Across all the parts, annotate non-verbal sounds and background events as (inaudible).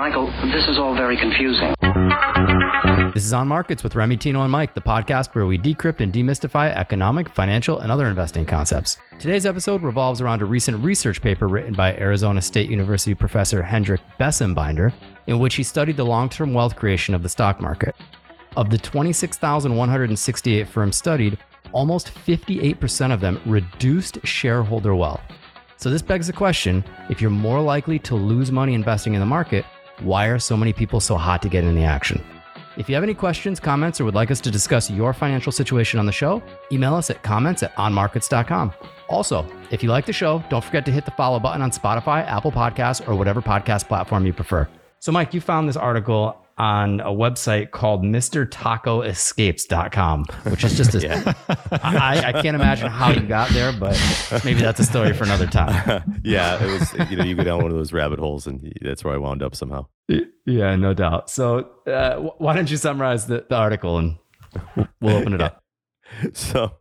Michael, this is all very confusing. This is On Markets with Remy Tino and Mike, the podcast where we decrypt and demystify economic, financial, and other investing concepts. Today's episode revolves around a recent research paper written by Arizona State University professor Hendrik Bessembinder, in which he studied the long term wealth creation of the stock market. Of the 26,168 firms studied, almost 58% of them reduced shareholder wealth. So, this begs the question if you're more likely to lose money investing in the market, why are so many people so hot to get in the action? If you have any questions, comments, or would like us to discuss your financial situation on the show, email us at comments at onmarkets.com. Also, if you like the show, don't forget to hit the follow button on Spotify, Apple Podcasts, or whatever podcast platform you prefer. So, Mike, you found this article on a website called MrTakoEscapes.com, which is just a. (laughs) yeah. I, I can't imagine how you got there, but maybe that's a story for another time. (laughs) yeah, it was, you know, you go down one of those rabbit holes and that's where I wound up somehow. Yeah, no doubt. So, uh, why don't you summarize the, the article and we'll open it up? (laughs) so,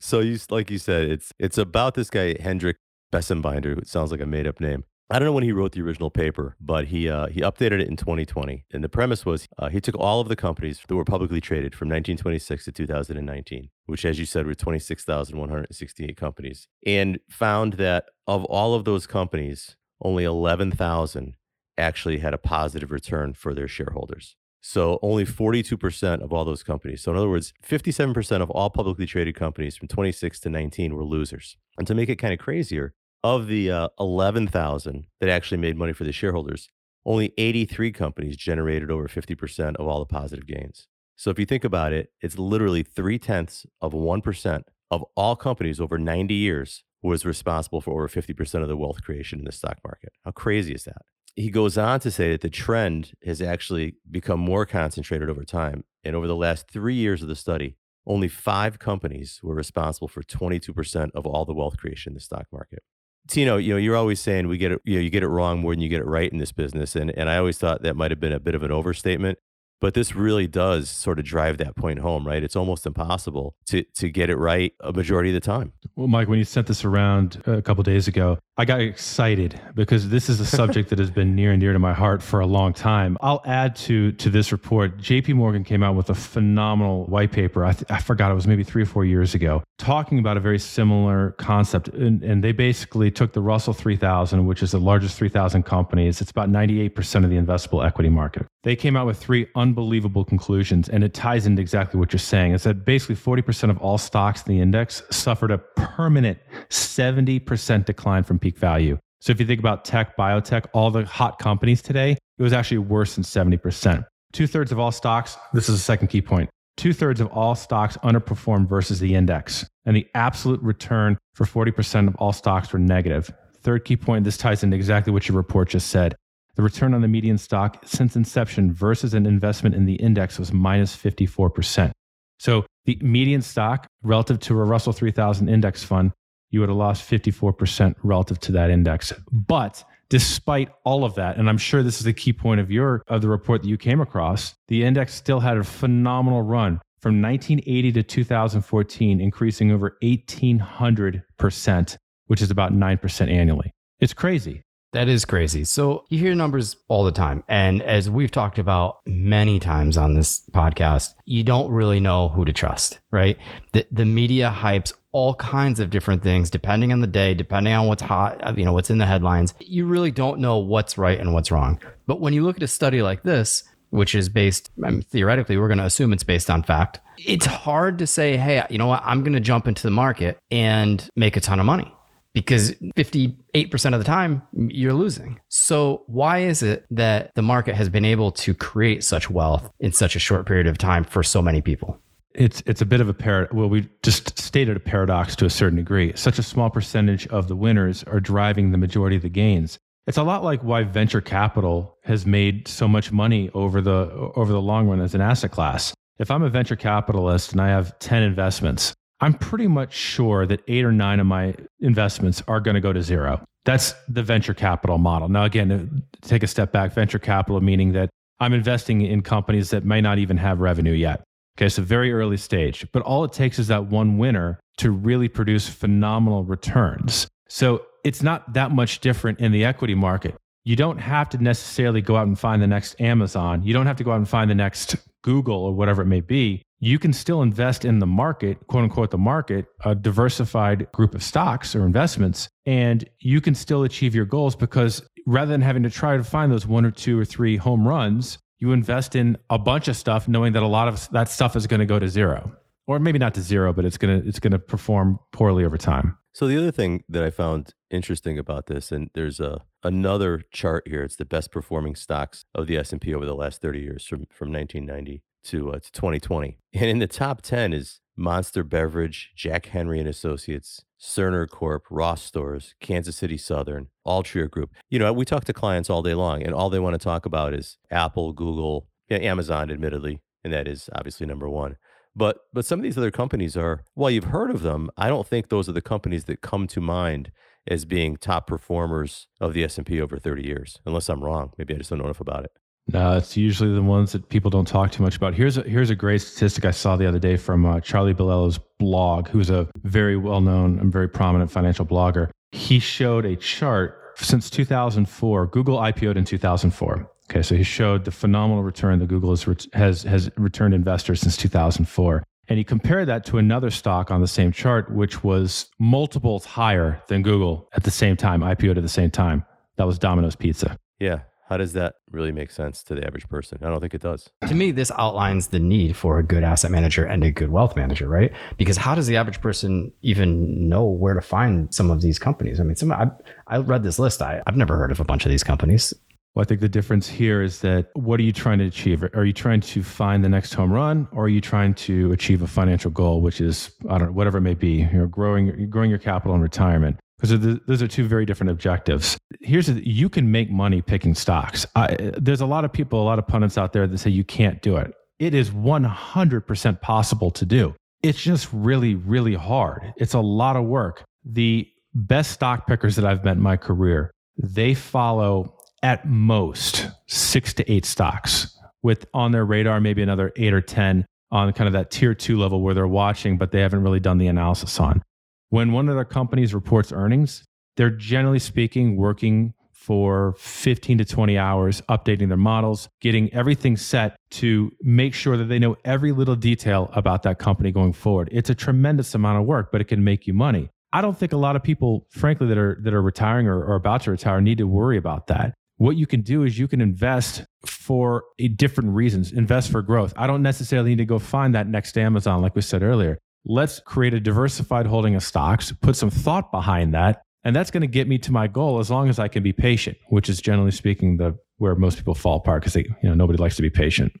so you, like you said, it's, it's about this guy, Hendrik Bessembinder, who sounds like a made up name. I don't know when he wrote the original paper, but he uh, he updated it in 2020. And the premise was uh, he took all of the companies that were publicly traded from 1926 to 2019, which, as you said, were 26,168 companies, and found that of all of those companies, only 11,000 actually had a positive return for their shareholders. So only 42% of all those companies. So in other words, 57% of all publicly traded companies from 26 to 19 were losers. And to make it kind of crazier, of the uh, 11,000 that actually made money for the shareholders, only 83 companies generated over 50% of all the positive gains. So if you think about it, it's literally three tenths of 1% of all companies over 90 years was responsible for over 50% of the wealth creation in the stock market. How crazy is that? He goes on to say that the trend has actually become more concentrated over time. And over the last three years of the study, only five companies were responsible for 22% of all the wealth creation in the stock market. Tino, you know, you're always saying we get it, you know, you get it wrong more than you get it right in this business. And, and I always thought that might have been a bit of an overstatement. But this really does sort of drive that point home, right? It's almost impossible to to get it right a majority of the time. Well, Mike, when you sent this around uh, a couple days ago, I got excited because this is a subject that has been near and dear to my heart for a long time. I'll add to to this report. J.P. Morgan came out with a phenomenal white paper. I, th- I forgot it was maybe three or four years ago, talking about a very similar concept. And, and they basically took the Russell 3000, which is the largest 3,000 companies. It's about 98% of the investable equity market. They came out with three unbelievable conclusions, and it ties into exactly what you're saying. It's that basically 40% of all stocks in the index suffered a permanent 70% decline from peak value. So if you think about tech, biotech, all the hot companies today, it was actually worse than 70%. Two thirds of all stocks, this is a second key point. Two thirds of all stocks underperformed versus the index, and the absolute return for 40% of all stocks were negative. Third key point this ties into exactly what your report just said. The return on the median stock since inception versus an investment in the index was minus 54%. So the median stock relative to a Russell 3000 index fund, you would have lost 54% relative to that index. But despite all of that, and I'm sure this is a key point of your of the report that you came across, the index still had a phenomenal run from 1980 to 2014, increasing over 1800%, which is about 9% annually. It's crazy. That is crazy. So you hear numbers all the time. And as we've talked about many times on this podcast, you don't really know who to trust, right? The, the media hypes all kinds of different things depending on the day, depending on what's hot, uh, you know, what's in the headlines. You really don't know what's right and what's wrong. But when you look at a study like this, which is based, I mean, theoretically, we're going to assume it's based on fact. It's hard to say, hey, you know what, I'm going to jump into the market and make a ton of money because 58% of the time you're losing. So, why is it that the market has been able to create such wealth in such a short period of time for so many people? It's it's a bit of a paradox. Well, we just stated a paradox to a certain degree. Such a small percentage of the winners are driving the majority of the gains. It's a lot like why venture capital has made so much money over the over the long run as an asset class. If I'm a venture capitalist and I have 10 investments, I'm pretty much sure that eight or nine of my investments are going to go to zero. That's the venture capital model. Now, again, take a step back. Venture capital meaning that I'm investing in companies that may not even have revenue yet. Okay, so very early stage. But all it takes is that one winner to really produce phenomenal returns. So it's not that much different in the equity market. you don't have to necessarily go out and find the next Amazon. You don't have to go out and find the next Google or whatever it may be. You can still invest in the market, quote unquote, the market, a diversified group of stocks or investments, and you can still achieve your goals because rather than having to try to find those one or two or three home runs, you invest in a bunch of stuff knowing that a lot of that stuff is going to go to zero or maybe not to zero but it's going to it's going to perform poorly over time So the other thing that I found interesting about this, and there's a another chart here. It's the best performing stocks of the S and P over the last 30 years, from from 1990 to uh, to 2020. And in the top 10 is Monster Beverage, Jack Henry and Associates, Cerner Corp, Ross Stores, Kansas City Southern, Altria Group. You know, we talk to clients all day long, and all they want to talk about is Apple, Google, yeah, Amazon, admittedly, and that is obviously number one. But but some of these other companies are well, you've heard of them. I don't think those are the companies that come to mind as being top performers of the S and P over 30 years. Unless I'm wrong, maybe I just don't know enough about it. No it's usually the ones that people don't talk too much about here's a, here's a great statistic i saw the other day from uh, charlie Bilello's blog who's a very well-known and very prominent financial blogger he showed a chart since 2004 google ipo'd in 2004 Okay, so he showed the phenomenal return that Google has has has returned investors since 2004, and he compared that to another stock on the same chart, which was multiples higher than Google at the same time, IPO'd at the same time. That was Domino's Pizza. Yeah. How does that really make sense to the average person? I don't think it does. To me, this outlines the need for a good asset manager and a good wealth manager, right? Because how does the average person even know where to find some of these companies? I mean, some I, I read this list. I, I've never heard of a bunch of these companies. Well, I think the difference here is that what are you trying to achieve? Are you trying to find the next home run, or are you trying to achieve a financial goal, which is I don't know, whatever it may be, you know, growing growing your capital in retirement? Because those are two very different objectives. Here's the, you can make money picking stocks. I, there's a lot of people, a lot of pundits out there that say you can't do it. It is 100% possible to do. It's just really, really hard. It's a lot of work. The best stock pickers that I've met in my career, they follow at most six to eight stocks with on their radar, maybe another eight or 10 on kind of that tier two level where they're watching, but they haven't really done the analysis on. When one of their companies reports earnings, they're generally speaking working for 15 to 20 hours, updating their models, getting everything set to make sure that they know every little detail about that company going forward. It's a tremendous amount of work, but it can make you money. I don't think a lot of people, frankly, that are that are retiring or, or about to retire need to worry about that what you can do is you can invest for different reasons invest for growth i don't necessarily need to go find that next amazon like we said earlier let's create a diversified holding of stocks put some thought behind that and that's going to get me to my goal as long as i can be patient which is generally speaking the where most people fall apart because you know nobody likes to be patient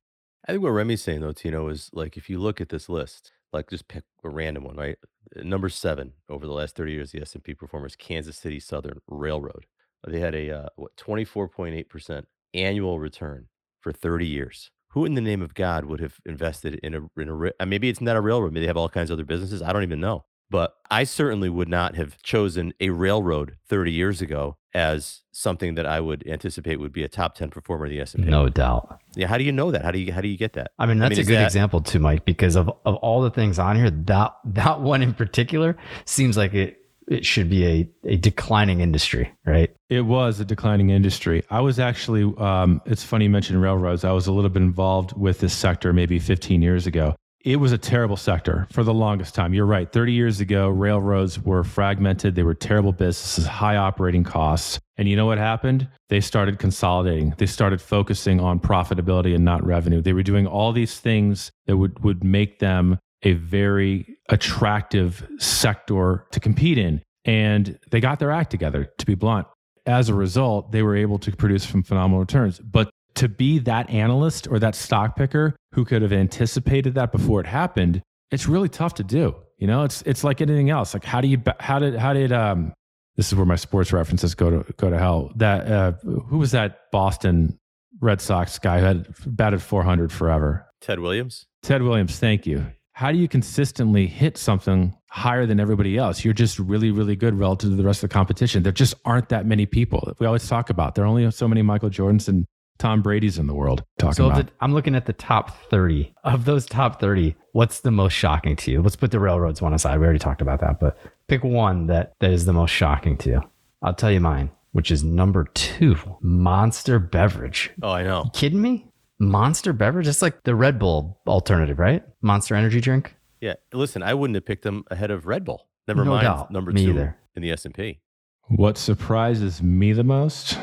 I think what Remy's saying though, Tino, is like if you look at this list, like just pick a random one, right? Number seven over the last 30 years, the S&P performers, Kansas City Southern Railroad. They had a uh, what 24.8% annual return for 30 years. Who in the name of God would have invested in a in a uh, maybe it's not a railroad, maybe they have all kinds of other businesses, I don't even know. But I certainly would not have chosen a railroad 30 years ago as something that I would anticipate would be a top 10 performer of the S&P. No doubt. Yeah, how do you know that? How do you how do you get that? I mean, that's mean, a good that- example too, Mike, because of, of all the things on here, that that one in particular seems like it it should be a, a declining industry, right? It was a declining industry. I was actually, um, it's funny you mentioned railroads. I was a little bit involved with this sector maybe 15 years ago. It was a terrible sector for the longest time. You're right. 30 years ago, railroads were fragmented. They were terrible businesses, high operating costs. And you know what happened? They started consolidating. They started focusing on profitability and not revenue. They were doing all these things that would, would make them a very attractive sector to compete in. And they got their act together, to be blunt. As a result, they were able to produce some phenomenal returns. But to be that analyst or that stock picker who could have anticipated that before it happened, it's really tough to do. You know, it's it's like anything else. Like how do you how did how did um this is where my sports references go to go to hell. That uh who was that Boston Red Sox guy who had batted 400 forever? Ted Williams? Ted Williams, thank you. How do you consistently hit something higher than everybody else? You're just really, really good relative to the rest of the competition. There just aren't that many people. We always talk about there are only so many Michael Jordans and Tom Brady's in the world. Talking So about the, I'm looking at the top 30. Of those top 30, what's the most shocking to you? Let's put the railroads one aside. We already talked about that, but pick one that, that is the most shocking to you. I'll tell you mine. which is number two, Monster Beverage. Oh, I know. You kidding me? Monster Beverage? It's like the Red Bull alternative, right? Monster energy drink. Yeah. Listen, I wouldn't have picked them ahead of Red Bull. Never No mind doubt. number Me two either. in the S and P. What surprises me the most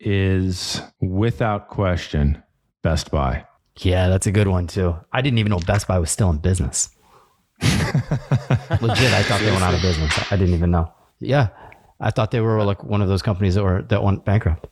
is without question Best Buy. Yeah, that's a good one too. I didn't even know Best Buy was still in business. (laughs) Legit, I thought they went out of business. I didn't even know. Yeah, I thought they were like one of those companies that were that went bankrupt.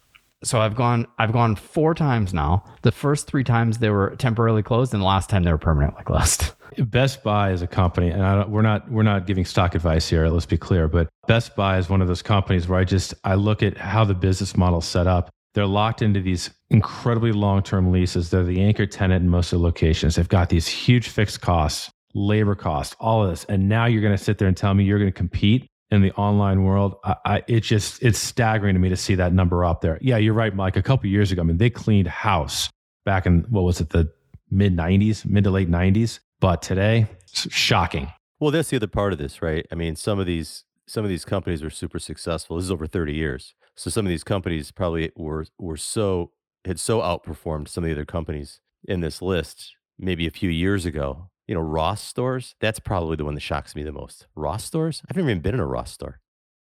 So I've gone I've gone four times now. The first three times they were temporarily closed, and the last time they were permanently closed. (laughs) Best Buy is a company, and we're not we're not giving stock advice here. Let's be clear, but Best Buy is one of those companies where I just I look at how the business model is set up. They're locked into these incredibly long term leases. They're the anchor tenant in most of the locations. They've got these huge fixed costs, labor costs, all of this, and now you're going to sit there and tell me you're going to compete in the online world. I, I it just it's staggering to me to see that number up there. Yeah, you're right, Mike. A couple years ago, I mean, they cleaned house back in what was it the mid 90s, mid to late 90s. But today, it's shocking. Well, that's the other part of this, right? I mean, some of these some of these companies were super successful. This is over 30 years. So some of these companies probably were were so had so outperformed some of the other companies in this list maybe a few years ago. You know, Ross stores, that's probably the one that shocks me the most. Ross stores? I've never even been in a Ross store.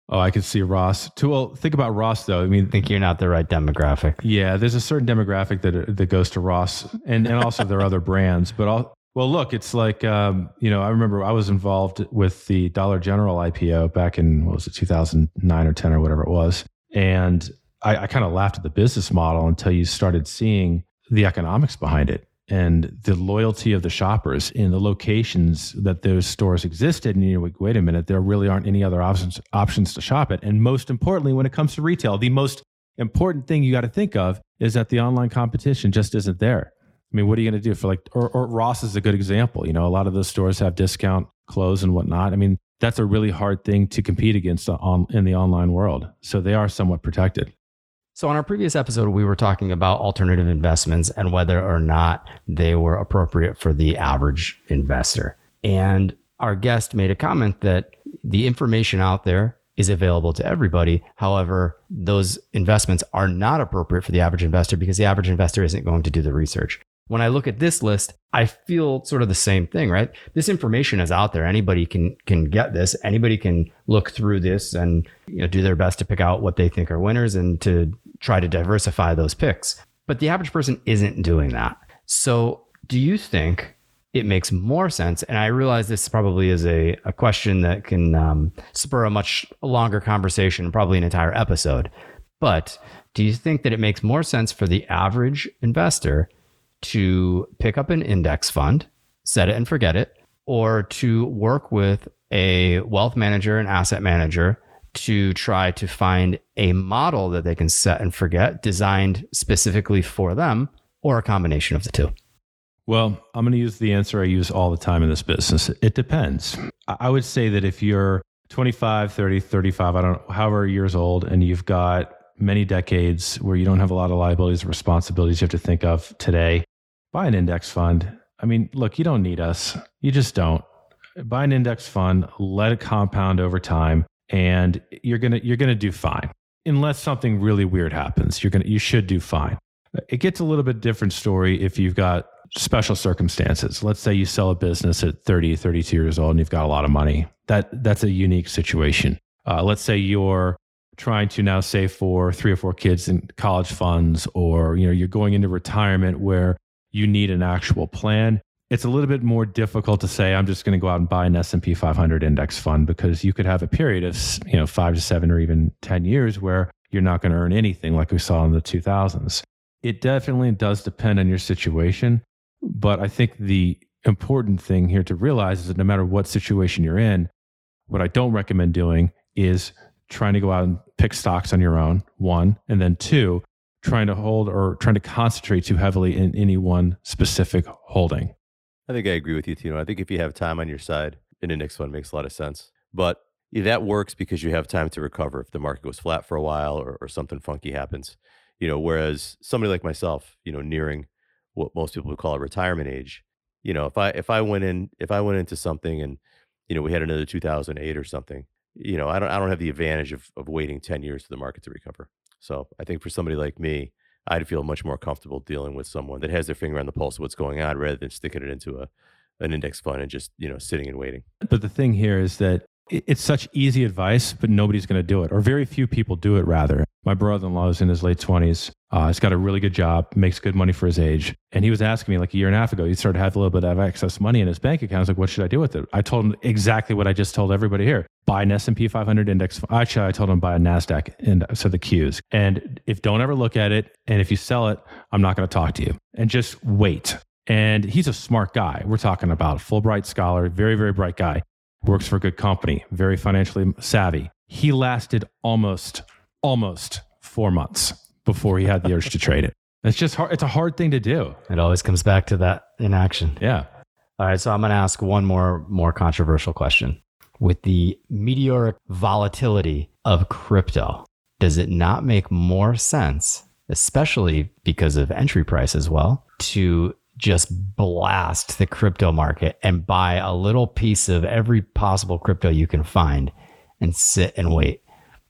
Oh, I could see Ross. Too well, think about Ross though. I mean, I think you're not the right demographic. Yeah, there's a certain demographic that that goes to Ross, and and also there are other (laughs) brands. But all, well, look, it's like um, you know, I remember I was involved with the Dollar General IPO back in what was it, 2009 or 10 or whatever it was, and I, I kind of laughed at the business model until you started seeing the economics behind it and the loyalty of the shoppers in the locations that those stores existed. And you're like, wait a minute, there really aren't any other options options to shop at. And most importantly, when it comes to retail, the most important thing you got to think of is that the online competition just isn't there. I mean, what are you going to do for like, or, or Ross is a good example. You know, a lot of those stores have discount clothes and whatnot. I mean, that's a really hard thing to compete against on, in the online world. So they are somewhat protected. So, on our previous episode, we were talking about alternative investments and whether or not they were appropriate for the average investor. And our guest made a comment that the information out there is available to everybody. However, those investments are not appropriate for the average investor because the average investor isn't going to do the research. When I look at this list, I feel sort of the same thing, right? This information is out there. Anybody can can get this. Anybody can look through this and you know, do their best to pick out what they think are winners and to try to diversify those picks. But the average person isn't doing that. So, do you think it makes more sense? And I realize this probably is a, a question that can um, spur a much longer conversation, probably an entire episode. But do you think that it makes more sense for the average investor to pick up an index fund, set it and forget it, or to work with a wealth manager, an asset manager to try to find a model that they can set and forget designed specifically for them or a combination of the two? Well, I'm going to use the answer I use all the time in this business. It depends. I would say that if you're 25, 30, 35, I don't know, however years old, and you've got many decades where you don't have a lot of liabilities or responsibilities you have to think of today, buy an index fund. I mean, look, you don't need us. You just don't. Buy an index fund, let it compound over time, and you're gonna you're gonna do fine. Unless something really weird happens, you're gonna you should do fine. It gets a little bit different story if you've got special circumstances. Let's say you sell a business at 30, 32 years old and you've got a lot of money. That that's a unique situation. Uh, let's say you're trying to now save for three or four kids in college funds or you know you're going into retirement where you need an actual plan. It's a little bit more difficult to say I'm just going to go out and buy an S&P 500 index fund because you could have a period of you know 5 to 7 or even 10 years where you're not going to earn anything like we saw in the 2000s. It definitely does depend on your situation, but I think the important thing here to realize is that no matter what situation you're in, what I don't recommend doing is trying to go out and pick stocks on your own, one, and then two, trying to hold or trying to concentrate too heavily in any one specific holding. I think I agree with you, Tino. I think if you have time on your side, an index fund makes a lot of sense. But that works because you have time to recover if the market goes flat for a while or, or something funky happens. You know, whereas somebody like myself, you know, nearing what most people would call a retirement age, you know, if I if I went in if I went into something and you know we had another 2008 or something, you know, I don't I don't have the advantage of of waiting 10 years for the market to recover. So I think for somebody like me, I'd feel much more comfortable dealing with someone that has their finger on the pulse of what's going on rather than sticking it into a an index fund and just, you know, sitting and waiting. But the thing here is that it's such easy advice, but nobody's going to do it, or very few people do it, rather. My brother in law is in his late 20s. Uh, he's got a really good job, makes good money for his age. And he was asking me like a year and a half ago, he started to have a little bit of excess money in his bank account. I was like, what should I do with it? I told him exactly what I just told everybody here. Buy an S&P 500 index. Actually, I told him buy a NASDAQ, and so the Qs. And if don't ever look at it, and if you sell it, I'm not going to talk to you. And just wait. And he's a smart guy. We're talking about a Fulbright scholar, very, very bright guy works for a good company, very financially savvy. He lasted almost, almost four months before he had the urge to trade it. It's just hard. It's a hard thing to do. It always comes back to that inaction. Yeah. All right, so I'm going to ask one more more controversial question. With the meteoric volatility of crypto, does it not make more sense, especially because of entry price as well, to just blast the crypto market and buy a little piece of every possible crypto you can find and sit and wait?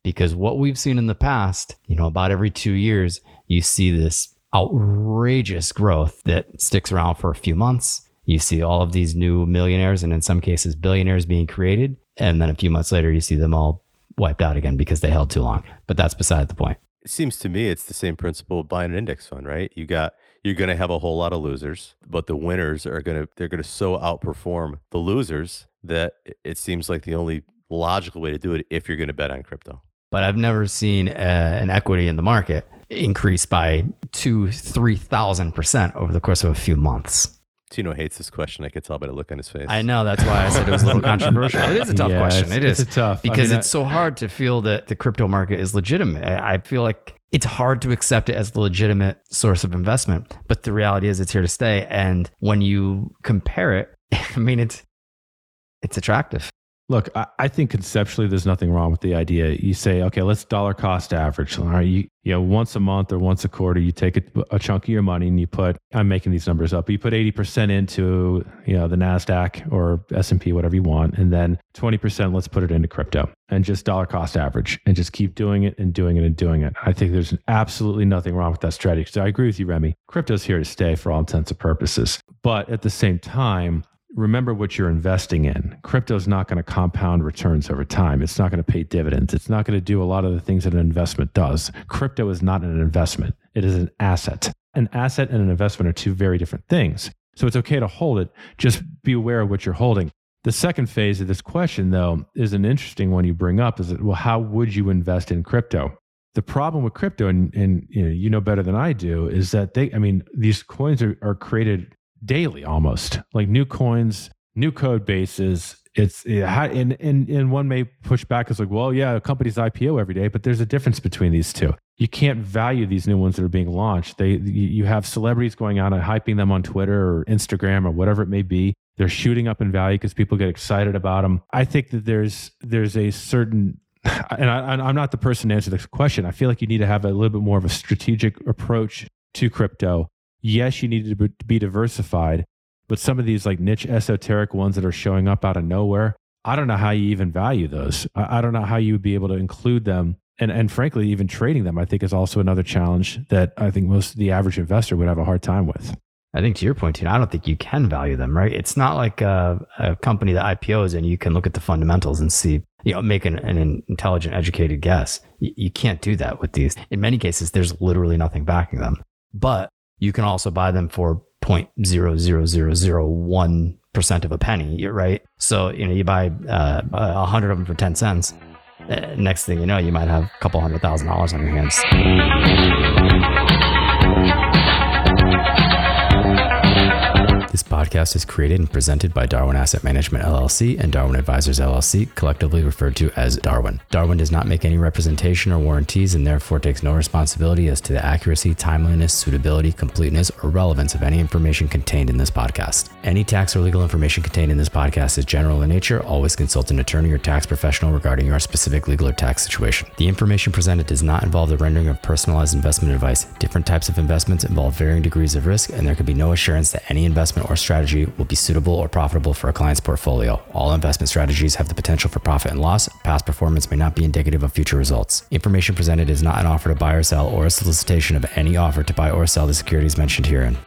Because what we've seen in the past, you know, about every 2 years, you see this outrageous growth that sticks around for a few months you see all of these new millionaires and in some cases billionaires being created and then a few months later you see them all wiped out again because they held too long but that's beside the point It seems to me it's the same principle of buying an index fund, right? You got you're going to have a whole lot of losers, but the winners are going to they're going to so outperform the losers that it- seems like the only logical way to do it if you're going to bet on crypto. but i've never seen uh, an equity in the market increase by two three thousand percent over the course of a few months Tino hates this question. I could tell by the look on his face. i know that's why i said it was a little (laughs) controversial. It is a tough Yeah, question. it's- it is. it's a tough- I because mean, it's so hard to feel that the crypto market is legitimate. I, I feel like it's hard to accept it as the legitimate source of investment but the reality is it's here to stay. And when you compare it (laughs) i mean it's it's attractive Look, I, I think conceptually there's nothing wrong with the idea. You say, okay, let's dollar cost average. All right, you, you know, once a month or once a quarter, you take a, a chunk of your money and you put. I'm making these numbers up. But you put 80% into, you know, the Nasdaq or S and P, whatever you want, and then 20%. Let's put it into crypto and just dollar cost average, and just keep doing it and doing it and doing it. I think there's absolutely nothing wrong with that strategy. So I agree with you, Remy. Crypto's here to stay for all intents and purposes. But at the same time, remember what you're investing in. Crypto is not going to compound returns over time. It's not going to pay dividends. It's not going to do a lot of the things that an investment does. Crypto is not an investment, it is an asset. An asset and an investment are two very different things. So it's okay to hold it. Just be aware of what you're holding. The second phase of this question, though, is an interesting one you bring up is that, well, how would you invest in crypto? The problem with crypto, and, and you, know, you know better than I do, is that they, I mean, these coins are, are created daily almost. Like new coins new code bases. It's and, and and one may push back. As like well yeah a company's ipo every day but there's a difference between these two. You can't value these new ones that are being launched. They you have celebrities going out and hyping them on twitter or instagram or whatever it may be. They're shooting up in value because people get excited about them i think that there's there's a certain and I, I'm not the person to answer this question. I feel like you need to have a little bit more of a strategic approach to crypto yes, you need to be- diversified, but some of these like niche esoteric ones that are showing up out of nowhere, I don't know how you even value those. I, I don't know how you would be able to include them. And, and frankly, even trading them, I think is also another challenge that I think most the average investor would have a hard time with. I think to your point, Tino, I don't think you can value them, right? It's not like a, a company that IPOs and you can look at the fundamentals and see, you know, make an, an intelligent, educated guess. You, you can't do that with these. In many cases, there's literally nothing backing them. But you can also buy them for 0.00001% of a penny, right? So, you know, you buy uh, a hundred of them for 10 cents. Uh, next thing you know, you might have a couple hundred thousand dollars on your hands. This podcast is created and presented by Darwin Asset Management LLC and Darwin Advisors LLC, collectively referred to as Darwin. Darwin does not make any representation or warranties and therefore takes no responsibility as to the accuracy, timeliness, suitability, completeness, or relevance of any information contained in this podcast. Any tax or legal information contained in this podcast is general in nature. Always consult an attorney or tax professional regarding your specific legal or tax situation. The information presented does not involve the rendering of personalized investment advice. Different types of investments involve varying degrees of risk, and there can be no assurance that any investment or strategy will be suitable or profitable for a client's portfolio. All investment strategies have the potential for profit and loss. Past performance may not be indicative of future results. Information presented is not an offer to buy or sell or a solicitation of any offer to buy or sell the securities mentioned herein.